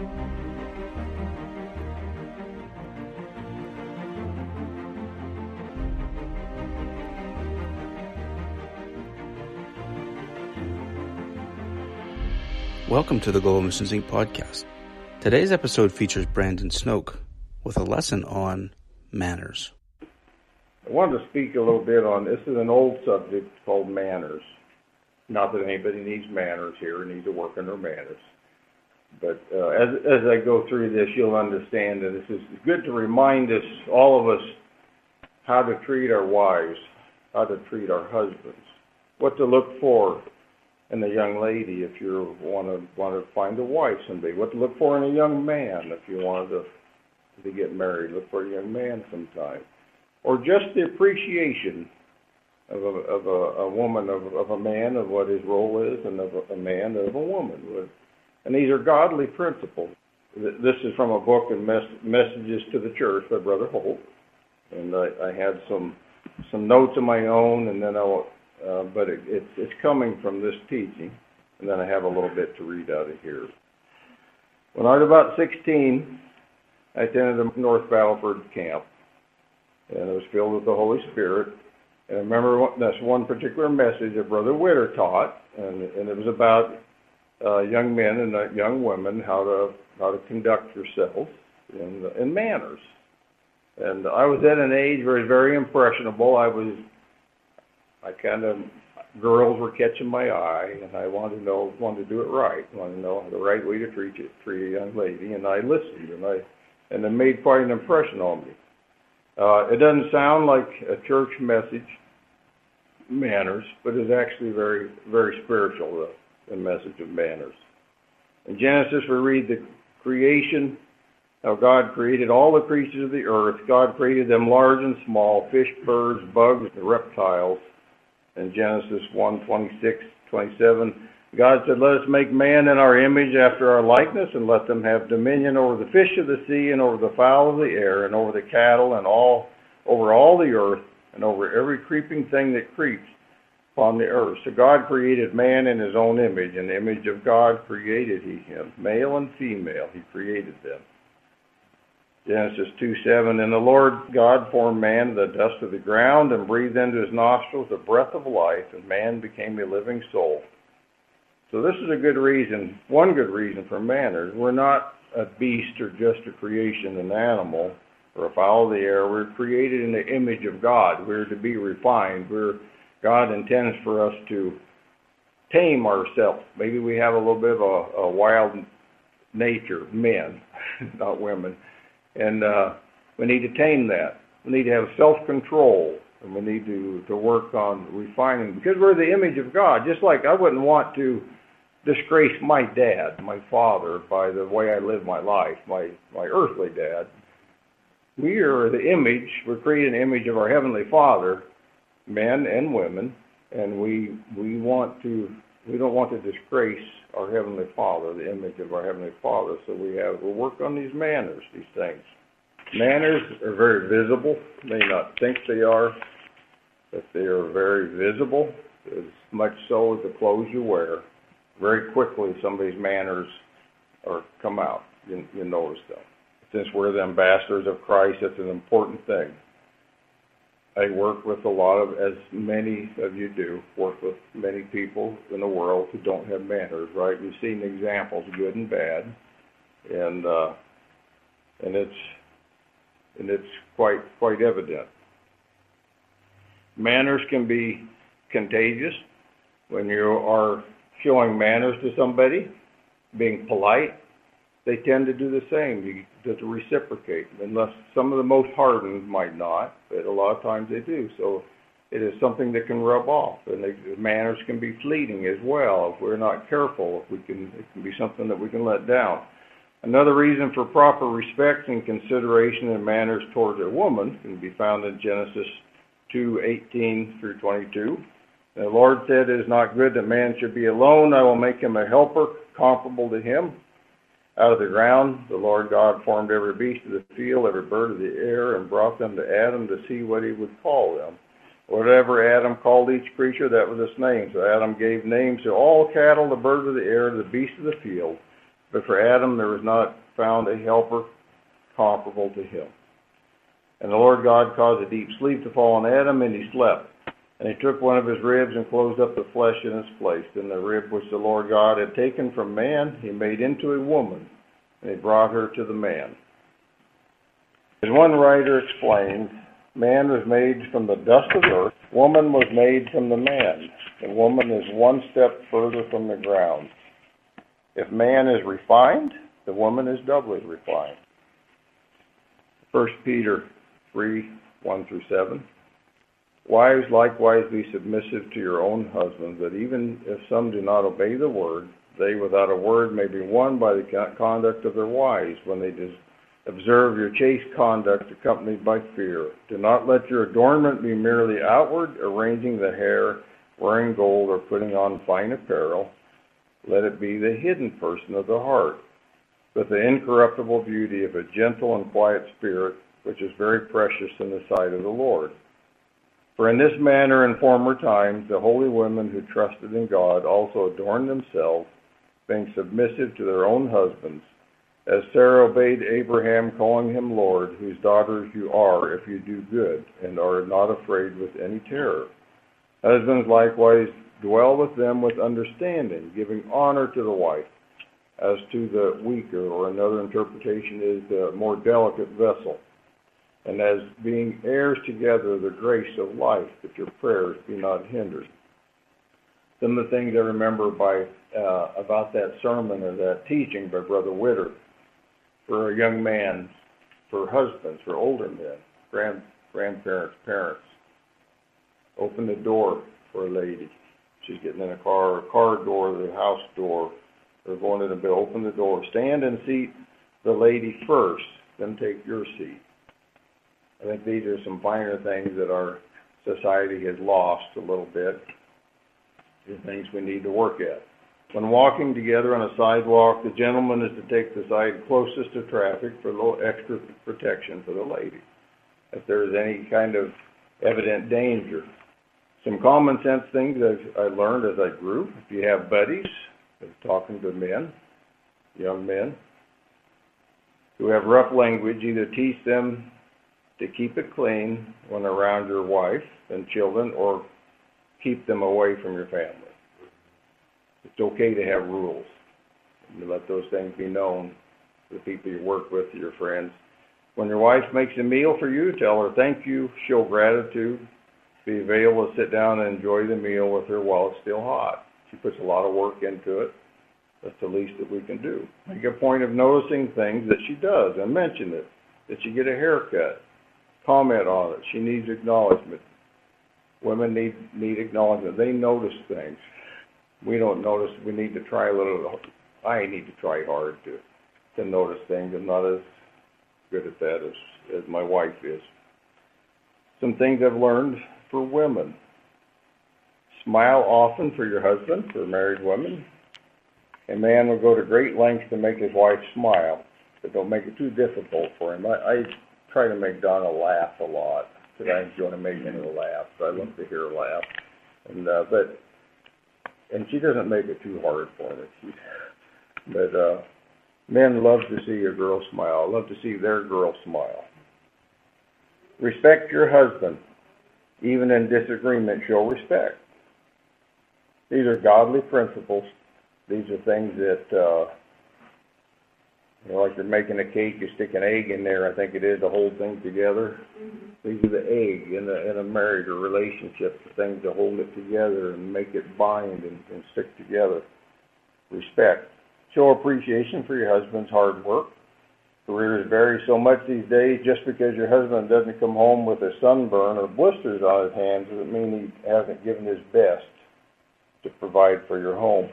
Welcome to the Global Missions Inc. podcast. Today's episode features Brandon Snoke with a lesson on manners. I wanted to speak a little bit on this is an old subject called manners. Not that anybody needs manners here, needs to work on their manners. But uh, as as I go through this, you'll understand that this is good to remind us, all of us, how to treat our wives, how to treat our husbands, what to look for in a young lady if you want to want to find a wife someday. What to look for in a young man if you wanted to to get married. Look for a young man sometime, or just the appreciation of a of a, a woman of of a man of what his role is, and of a, a man of a woman. And these are godly principles. This is from a book and mes- messages to the church by Brother Holt, and I, I had some some notes of my own, and then I'll uh, but it, it's, it's coming from this teaching, and then I have a little bit to read out of here. When I was about 16, I attended the North Battleford camp, and it was filled with the Holy Spirit. And I remember that's one particular message that Brother Witter taught, and, and it was about young men and uh, young women how to how to conduct yourselves in, in manners. And I was at an age where I was very impressionable. I was I kind of girls were catching my eye, and I wanted to know, wanted to do it right, wanted to know the right way to treat it, treat a young lady, and I listened, and I, and it made quite an impression on me. Uh, it doesn't sound like a church message, manners, but it's actually very, very spiritual, the message of manners. In Genesis, we read the creation, how God created all the creatures of the earth. God created them large and small, fish, birds, bugs, and reptiles in Genesis 1 26, 27. God said, Let us make man in our image after our likeness, and let them have dominion over the fish of the sea, and over the fowl of the air, and over the cattle, and all over all the earth, and over every creeping thing that creeps upon the earth. So God created man in his own image. In the image of God created he him. Male and female, he created them. Genesis 2 7. And the Lord God formed man of the dust of the ground and breathed into his nostrils the breath of life, and man became a living soul. So, this is a good reason, one good reason for manners. We're not a beast or just a creation, an animal or a fowl of the air. We're created in the image of God. We're to be refined. We're, God intends for us to tame ourselves. Maybe we have a little bit of a, a wild nature, men, not women and uh, we need to tame that. We need to have self-control, and we need to to work on refining because we're the image of God. Just like I wouldn't want to disgrace my dad, my father, by the way I live my life, my my earthly dad. We are the image. We're created an image of our heavenly Father, men and women, and we we want to we don't want to disgrace our Heavenly Father, the image of our Heavenly Father. So we have we work on these manners, these things. Manners are very visible. May not think they are, but they are very visible, as much so as the clothes you wear. Very quickly, somebody's manners are come out. You, you notice them. Since we're the ambassadors of Christ, that's an important thing. I work with a lot of, as many of you do, work with many people in the world who don't have manners, right? We've seen examples, good and bad, and uh, and it's and it's quite quite evident. Manners can be contagious when you are showing manners to somebody, being polite, they tend to do the same. You to reciprocate, unless some of the most hardened might not, but a lot of times they do. So it is something that can rub off, and the manners can be fleeting as well if we're not careful. If we can, it can be something that we can let down. Another reason for proper respect and consideration and manners towards a woman can be found in Genesis 2:18 through 22. The Lord said, "It is not good that man should be alone. I will make him a helper comparable to him." Out of the ground the Lord God formed every beast of the field, every bird of the air, and brought them to Adam to see what he would call them. Whatever Adam called each creature, that was its name. So Adam gave names to all cattle, the birds of the air, the beasts of the field. But for Adam there was not found a helper comparable to him. And the Lord God caused a deep sleep to fall on Adam, and he slept. And he took one of his ribs and closed up the flesh in its place. And the rib which the Lord God had taken from man, he made into a woman, and he brought her to the man. As one writer explained, man was made from the dust of earth, woman was made from the man. The woman is one step further from the ground. If man is refined, the woman is doubly refined. 1 Peter 3 1 through 7. Wives, likewise, be submissive to your own husbands, that even if some do not obey the word, they without a word may be won by the conduct of their wives when they observe your chaste conduct accompanied by fear. Do not let your adornment be merely outward, arranging the hair, wearing gold, or putting on fine apparel. Let it be the hidden person of the heart, with the incorruptible beauty of a gentle and quiet spirit, which is very precious in the sight of the Lord. For in this manner in former times the holy women who trusted in God also adorned themselves, being submissive to their own husbands, as Sarah obeyed Abraham, calling him Lord, whose daughters you are if you do good, and are not afraid with any terror. Husbands likewise dwell with them with understanding, giving honor to the wife, as to the weaker, or another interpretation is the more delicate vessel and as being heirs together of the grace of life, that your prayers be not hindered. Some of the things I remember by uh, about that sermon or that teaching by Brother Witter for a young man, for husbands, for older men, grand grandparents, parents. Open the door for a lady. She's getting in a car, a car door, the house door, or going to the bed. Open the door. Stand and seat the lady first, then take your seat. I think these are some finer things that our society has lost a little bit. The things we need to work at. When walking together on a sidewalk, the gentleman is to take the side closest to traffic for a little extra protection for the lady. If there is any kind of evident danger. Some common sense things i I learned as I grew. If you have buddies, talking to men, young men, who have rough language, either teach them to keep it clean when around your wife and children or keep them away from your family. It's okay to have rules. You let those things be known to the people you work with, your friends. When your wife makes a meal for you, tell her thank you, show gratitude, be available to sit down and enjoy the meal with her while it's still hot. She puts a lot of work into it. That's the least that we can do. Make a point of noticing things that she does and mention it. Did she get a haircut? Comment on it. She needs acknowledgement. Women need need acknowledgement. They notice things. We don't notice. We need to try a little. I need to try hard to to notice things. I'm not as good at that as as my wife is. Some things I've learned for women. Smile often for your husband, for married women. A man will go to great lengths to make his wife smile, but don't make it too difficult for him. I, I try to make Donna laugh a lot because I enjoy making her laugh. So I love to hear her laugh. And uh, but and she doesn't make it too hard for me. She, but uh, men love to see a girl smile. Love to see their girl smile. Respect your husband, even in disagreement. Show respect. These are godly principles. These are things that uh, you know, like you're making a cake, you stick an egg in there, I think it is, to hold things together. Mm-hmm. These are the egg in a, in a marriage or relationship, the things to hold it together and make it bind and, and stick together. Respect. Show appreciation for your husband's hard work. Careers vary so much these days. Just because your husband doesn't come home with a sunburn or blisters on his hands doesn't mean he hasn't given his best to provide for your home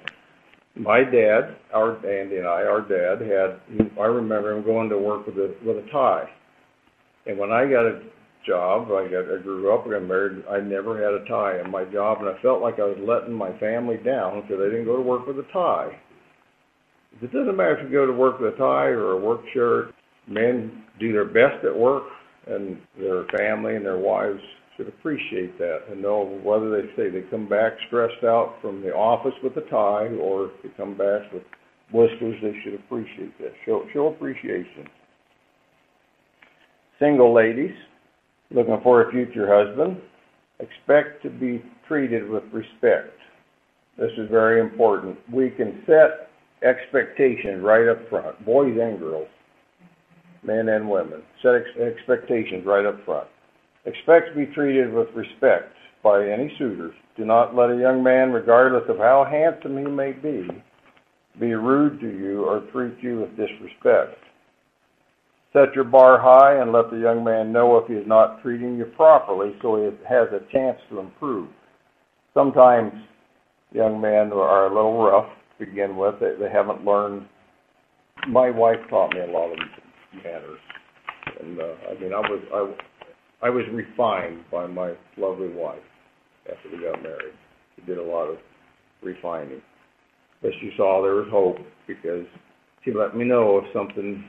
my dad, our Andy and I, our dad had. I remember him going to work with a with a tie, and when I got a job, I got I grew up, I got married. I never had a tie in my job, and I felt like I was letting my family down because I didn't go to work with a tie. It doesn't matter if you go to work with a tie or a work shirt. Men do their best at work, and their family and their wives should appreciate that and know whether they say they come back stressed out from the office with a tie or they come back with Whiskers, they should appreciate that. Show, show appreciation. Single ladies looking for a future husband, expect to be treated with respect. This is very important. We can set expectations right up front, boys and girls, men and women. Set ex- expectations right up front. Expect to be treated with respect by any suitors. Do not let a young man, regardless of how handsome he may be, be rude to you or treat you with disrespect. Set your bar high and let the young man know if he is not treating you properly so he has a chance to improve. Sometimes young men are a little rough to begin with. They, they haven't learned. My wife taught me a lot of manners, and uh, I mean, I was I, I was refined by my lovely wife after we got married. She did a lot of refining. But she saw there was hope because she let me know if something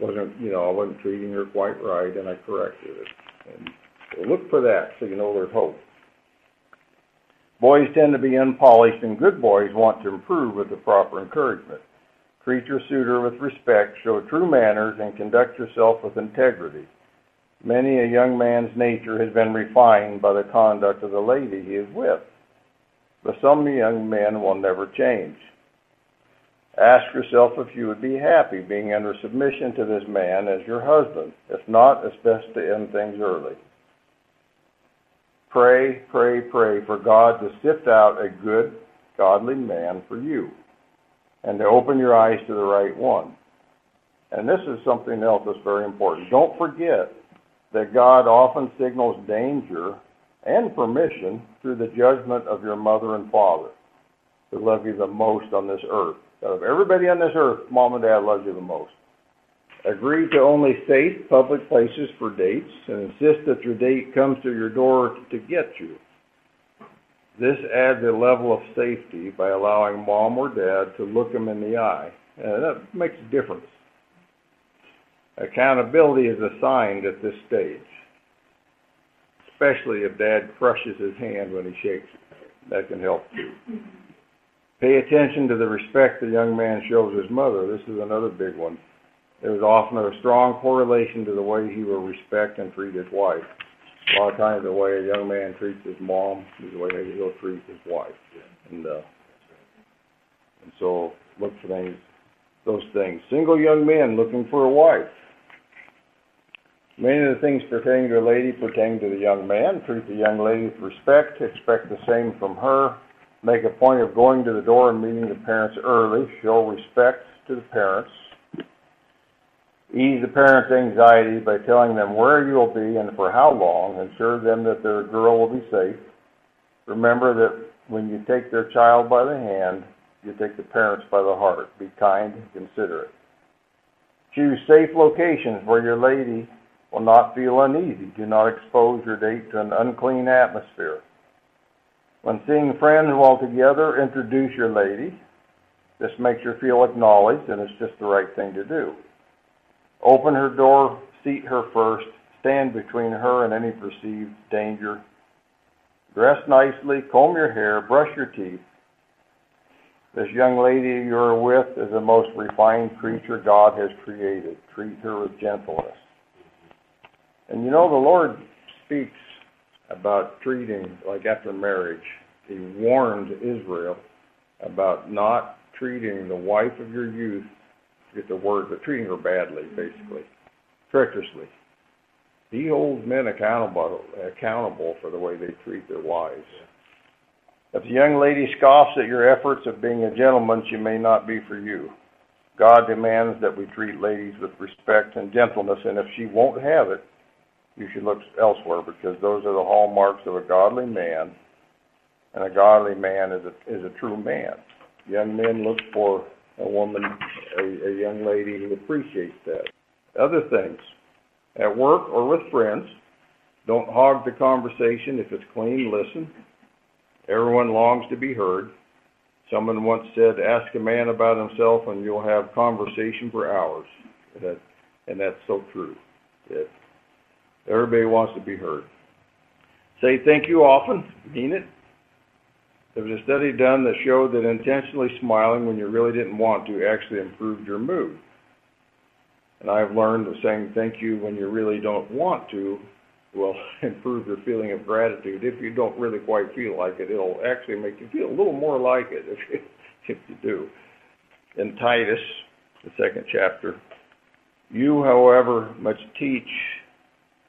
wasn't, you know, I wasn't treating her quite right, and I corrected it. And so look for that so you know there's hope. Boys tend to be unpolished, and good boys want to improve with the proper encouragement. Treat your suitor with respect, show true manners, and conduct yourself with integrity. Many a young man's nature has been refined by the conduct of the lady he is with, but some young men will never change. Ask yourself if you would be happy being under submission to this man as your husband. If not, it's best to end things early. Pray, pray, pray for God to sift out a good, godly man for you and to open your eyes to the right one. And this is something else that's very important. Don't forget that God often signals danger and permission through the judgment of your mother and father who love you the most on this earth. Out of everybody on this earth, mom and dad loves you the most. Agree to only safe public places for dates and insist that your date comes to your door to get you. This adds a level of safety by allowing mom or dad to look them in the eye. And that makes a difference. Accountability is assigned at this stage, especially if dad crushes his hand when he shakes it. That can help too. Pay attention to the respect the young man shows his mother. This is another big one. There is often a strong correlation to the way he will respect and treat his wife. A lot of times, the way a young man treats his mom is the way he'll treat his wife. And uh, and so look for things, those things. Single young men looking for a wife. Many of the things pertaining to a lady pertain to the young man. Treat the young lady with respect. Expect the same from her. Make a point of going to the door and meeting the parents early. Show respect to the parents. Ease the parents' anxiety by telling them where you will be and for how long. Ensure them that their girl will be safe. Remember that when you take their child by the hand, you take the parents by the heart. Be kind and considerate. Choose safe locations where your lady will not feel uneasy. Do not expose your date to an unclean atmosphere. When seeing friends while together, introduce your lady. This makes her feel acknowledged, and it's just the right thing to do. Open her door, seat her first, stand between her and any perceived danger. Dress nicely, comb your hair, brush your teeth. This young lady you're with is the most refined creature God has created. Treat her with gentleness. And you know, the Lord speaks about treating, like after marriage, he warned Israel about not treating the wife of your youth, get the word, but treating her badly, mm-hmm. basically, treacherously. He holds men accountable accountable for the way they treat their wives. If the young lady scoffs at your efforts of being a gentleman, she may not be for you. God demands that we treat ladies with respect and gentleness, and if she won't have it, you should look elsewhere because those are the hallmarks of a godly man, and a godly man is a, is a true man. Young men look for a woman, a, a young lady who appreciates that. Other things, at work or with friends, don't hog the conversation. If it's clean, listen. Everyone longs to be heard. Someone once said, "Ask a man about himself, and you'll have conversation for hours." And, that, and that's so true. It, Everybody wants to be heard. Say thank you often. Mean it. There was a study done that showed that intentionally smiling when you really didn't want to actually improved your mood. And I've learned that saying thank you when you really don't want to will improve your feeling of gratitude. If you don't really quite feel like it, it'll actually make you feel a little more like it if you, if you do. In Titus, the second chapter, you, however, must teach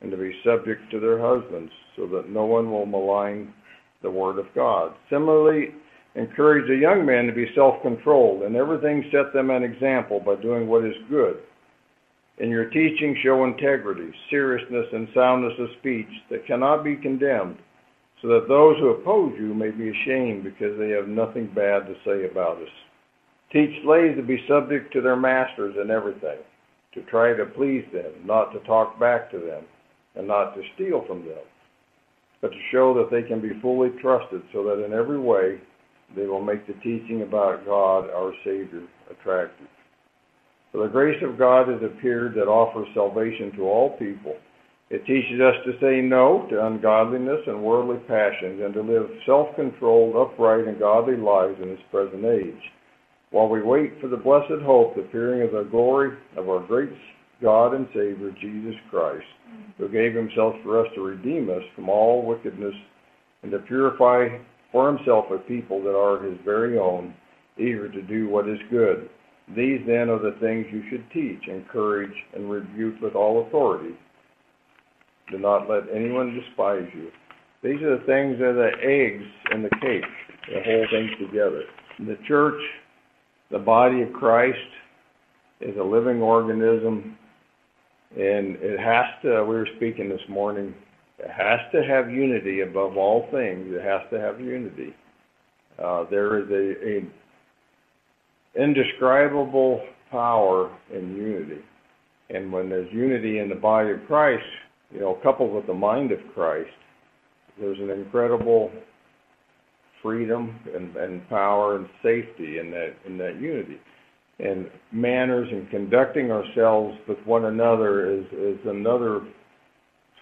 and to be subject to their husbands, so that no one will malign the word of God. Similarly, encourage the young men to be self controlled, and everything set them an example by doing what is good in your teaching, show integrity, seriousness, and soundness of speech that cannot be condemned, so that those who oppose you may be ashamed because they have nothing bad to say about us. Teach slaves to be subject to their masters in everything, to try to please them, not to talk back to them, and not to steal from them, but to show that they can be fully trusted, so that in every way they will make the teaching about God, our Savior, attractive. For the grace of God has appeared that offers salvation to all people. It teaches us to say no to ungodliness and worldly passions and to live self controlled, upright, and godly lives in this present age, while we wait for the blessed hope, the appearing of the glory of our great God and Savior, Jesus Christ, who gave himself for us to redeem us from all wickedness and to purify for himself a people that are his very own, eager to do what is good. These then are the things you should teach, encourage, and rebuke with all authority. Do not let anyone despise you. These are the things that are the eggs in the cake, the whole thing together. The church, the body of Christ, is a living organism, and it has to, we were speaking this morning, it has to have unity above all things. It has to have unity. Uh, there is a, a indescribable power in unity. And when there's unity in the body of Christ, you know, coupled with the mind of Christ, there's an incredible freedom and, and power and safety in that in that unity. And manners and conducting ourselves with one another is, is another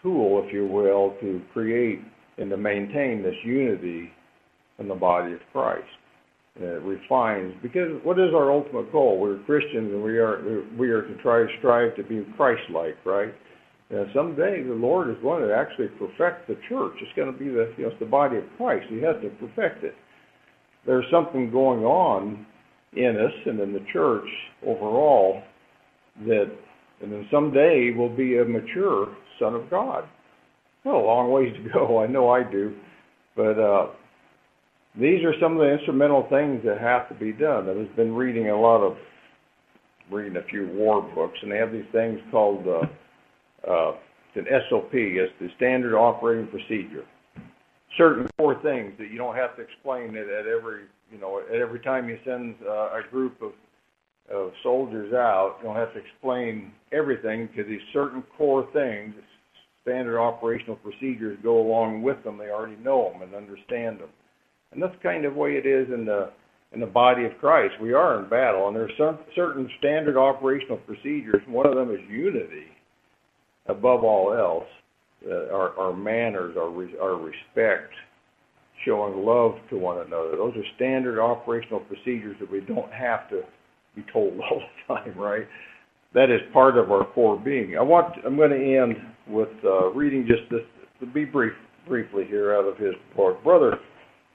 tool, if you will, to create and to maintain this unity in the body of Christ uh, refines. Because what is our ultimate goal? We're Christians, and we are we are to try to strive to be Christ-like, right? And someday the Lord is going to actually perfect the church. It's going to be the you know it's the body of Christ. He has to perfect it. There's something going on in us and in the church overall that, and then someday we'll be a mature son of God. Well, a long ways to go. I know I do, but uh, these are some of the instrumental things that have to be done. I've been reading a lot of, reading a few war books, and they have these things called uh, uh, an SOP, it's the Standard Operating Procedure. Certain core things that you don't have to explain it at every, you know, at every time you send uh, a group of of soldiers out. You don't have to explain everything because these certain core things, standard operational procedures, go along with them. They already know them and understand them. And that's kind of way it is in the in the body of Christ. We are in battle, and there's some certain standard operational procedures. One of them is unity, above all else. Uh, our, manners, our respect, showing love to one another. Those are standard operational procedures that we don't have to be told all the time, right? That is part of our core being. I want. I'm going to end with uh, reading just this. To be brief, briefly here out of his book, brother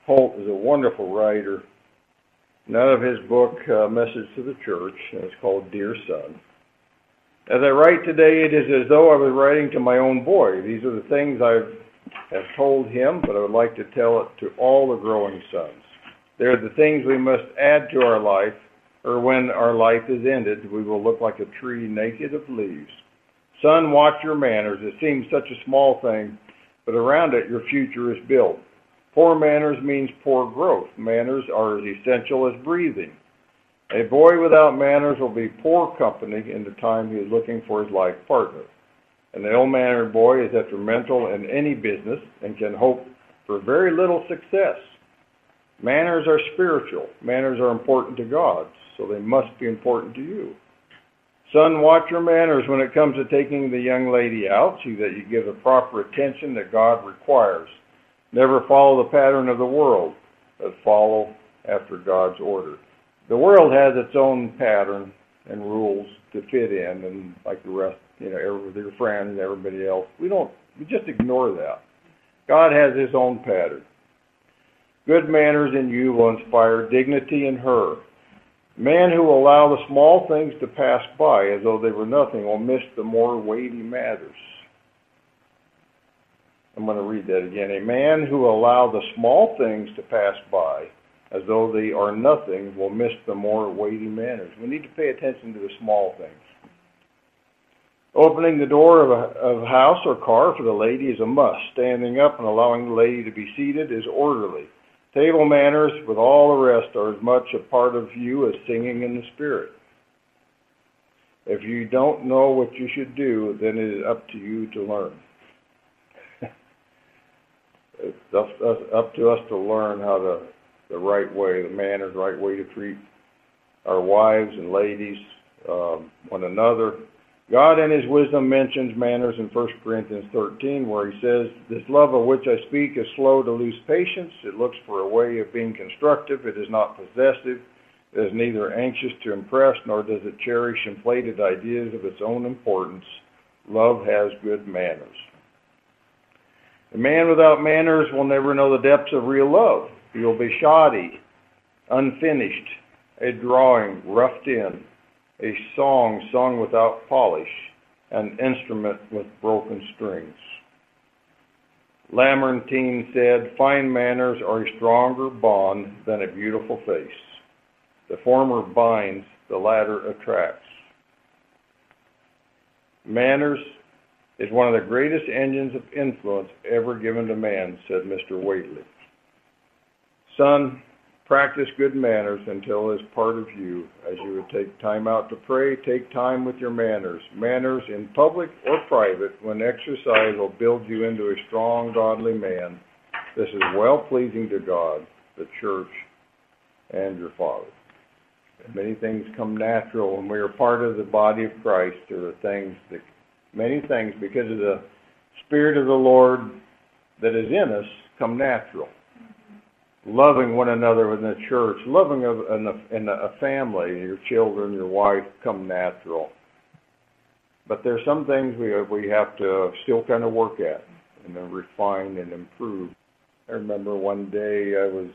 Holt is a wonderful writer. None of his book, uh, Message to the Church, and it's called Dear Son. As I write today, it is as though I was writing to my own boy. These are the things I've have told him, but I would like to tell it to all the growing sons. They are the things we must add to our life, or when our life is ended, we will look like a tree naked of leaves. Son, watch your manners. It seems such a small thing, but around it your future is built. Poor manners means poor growth. Manners are as essential as breathing. A boy without manners will be poor company in the time he is looking for his life partner. An ill-mannered boy is detrimental in any business and can hope for very little success. Manners are spiritual. Manners are important to God, so they must be important to you. Son, watch your manners when it comes to taking the young lady out. See that you give the proper attention that God requires. Never follow the pattern of the world, but follow after God's order. The world has its own pattern and rules to fit in, and like the rest, you know, with your friends and everybody else, we don't, we just ignore that. God has His own pattern. Good manners in you will inspire dignity in her. Man who will allow the small things to pass by as though they were nothing will miss the more weighty matters. I'm going to read that again. A man who will allow the small things to pass by as though they are nothing will miss the more weighty matters. We need to pay attention to the small things. Opening the door of a, of house or car for the lady is a must. Standing up and allowing the lady to be seated is orderly. Table manners, with all the rest, are as much a part of you as singing in the Spirit. If you don't know what you should do, then it is up to you to learn. it's up, up to us to learn how to, the right way, the manners, right way to treat our wives and ladies, um, one another, God in his wisdom mentions manners in 1 Corinthians 13 where he says, This love of which I speak is slow to lose patience. It looks for a way of being constructive. It is not possessive. It is neither anxious to impress nor does it cherish inflated ideas of its own importance. Love has good manners. A man without manners will never know the depths of real love. Will be shoddy, unfinished, a drawing roughed in, a song sung without polish, an instrument with broken strings. Lamartine said, Fine manners are a stronger bond than a beautiful face. The former binds, the latter attracts. Manners is one of the greatest engines of influence ever given to man, said Mr. Whately. Son, Practice good manners until it is part of you. As you would take time out to pray, take time with your manners. Manners in public or private, when exercised, will build you into a strong, godly man. This is well pleasing to God, the church, and your Father. Many things come natural when we are part of the body of Christ. There are things that, many things, because of the Spirit of the Lord that is in us, come natural loving one another in the church, loving in a, in a family, your children, your wife, come natural. But there's some things we we have to still kind of work at and then refine and improve. I remember one day I was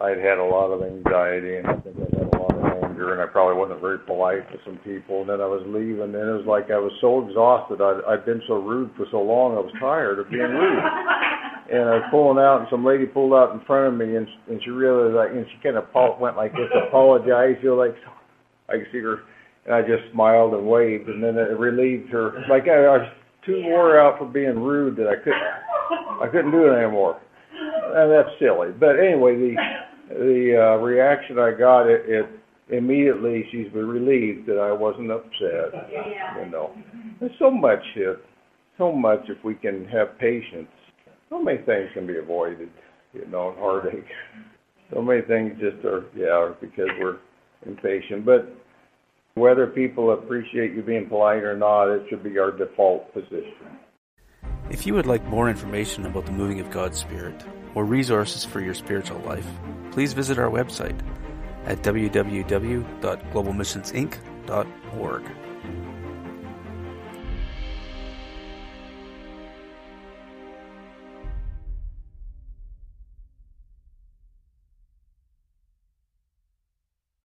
I'd had a lot of anxiety and I think I had a lot of anger and I probably wasn't very polite to some people and then I was leaving and it was like I was so exhausted I'd I'd been so rude for so long I was tired of being rude and I was pulling out, and some lady pulled out in front of me, and and she really like, and she kind of went like this, apologized, you know, like I could see her, and I just smiled and waved, and then it relieved her. Like I, I was too wore out for being rude that I couldn't, I couldn't do it anymore, and that's silly. But anyway, the the uh, reaction I got, it, it immediately she's relieved that I wasn't upset. Yeah. You know, there's so much, uh, so much if we can have patience so many things can be avoided, you know, heartache. So many things just are, yeah, because we're impatient. But whether people appreciate you being polite or not, it should be our default position. If you would like more information about the moving of God's Spirit or resources for your spiritual life, please visit our website at www.globalmissionsinc.org.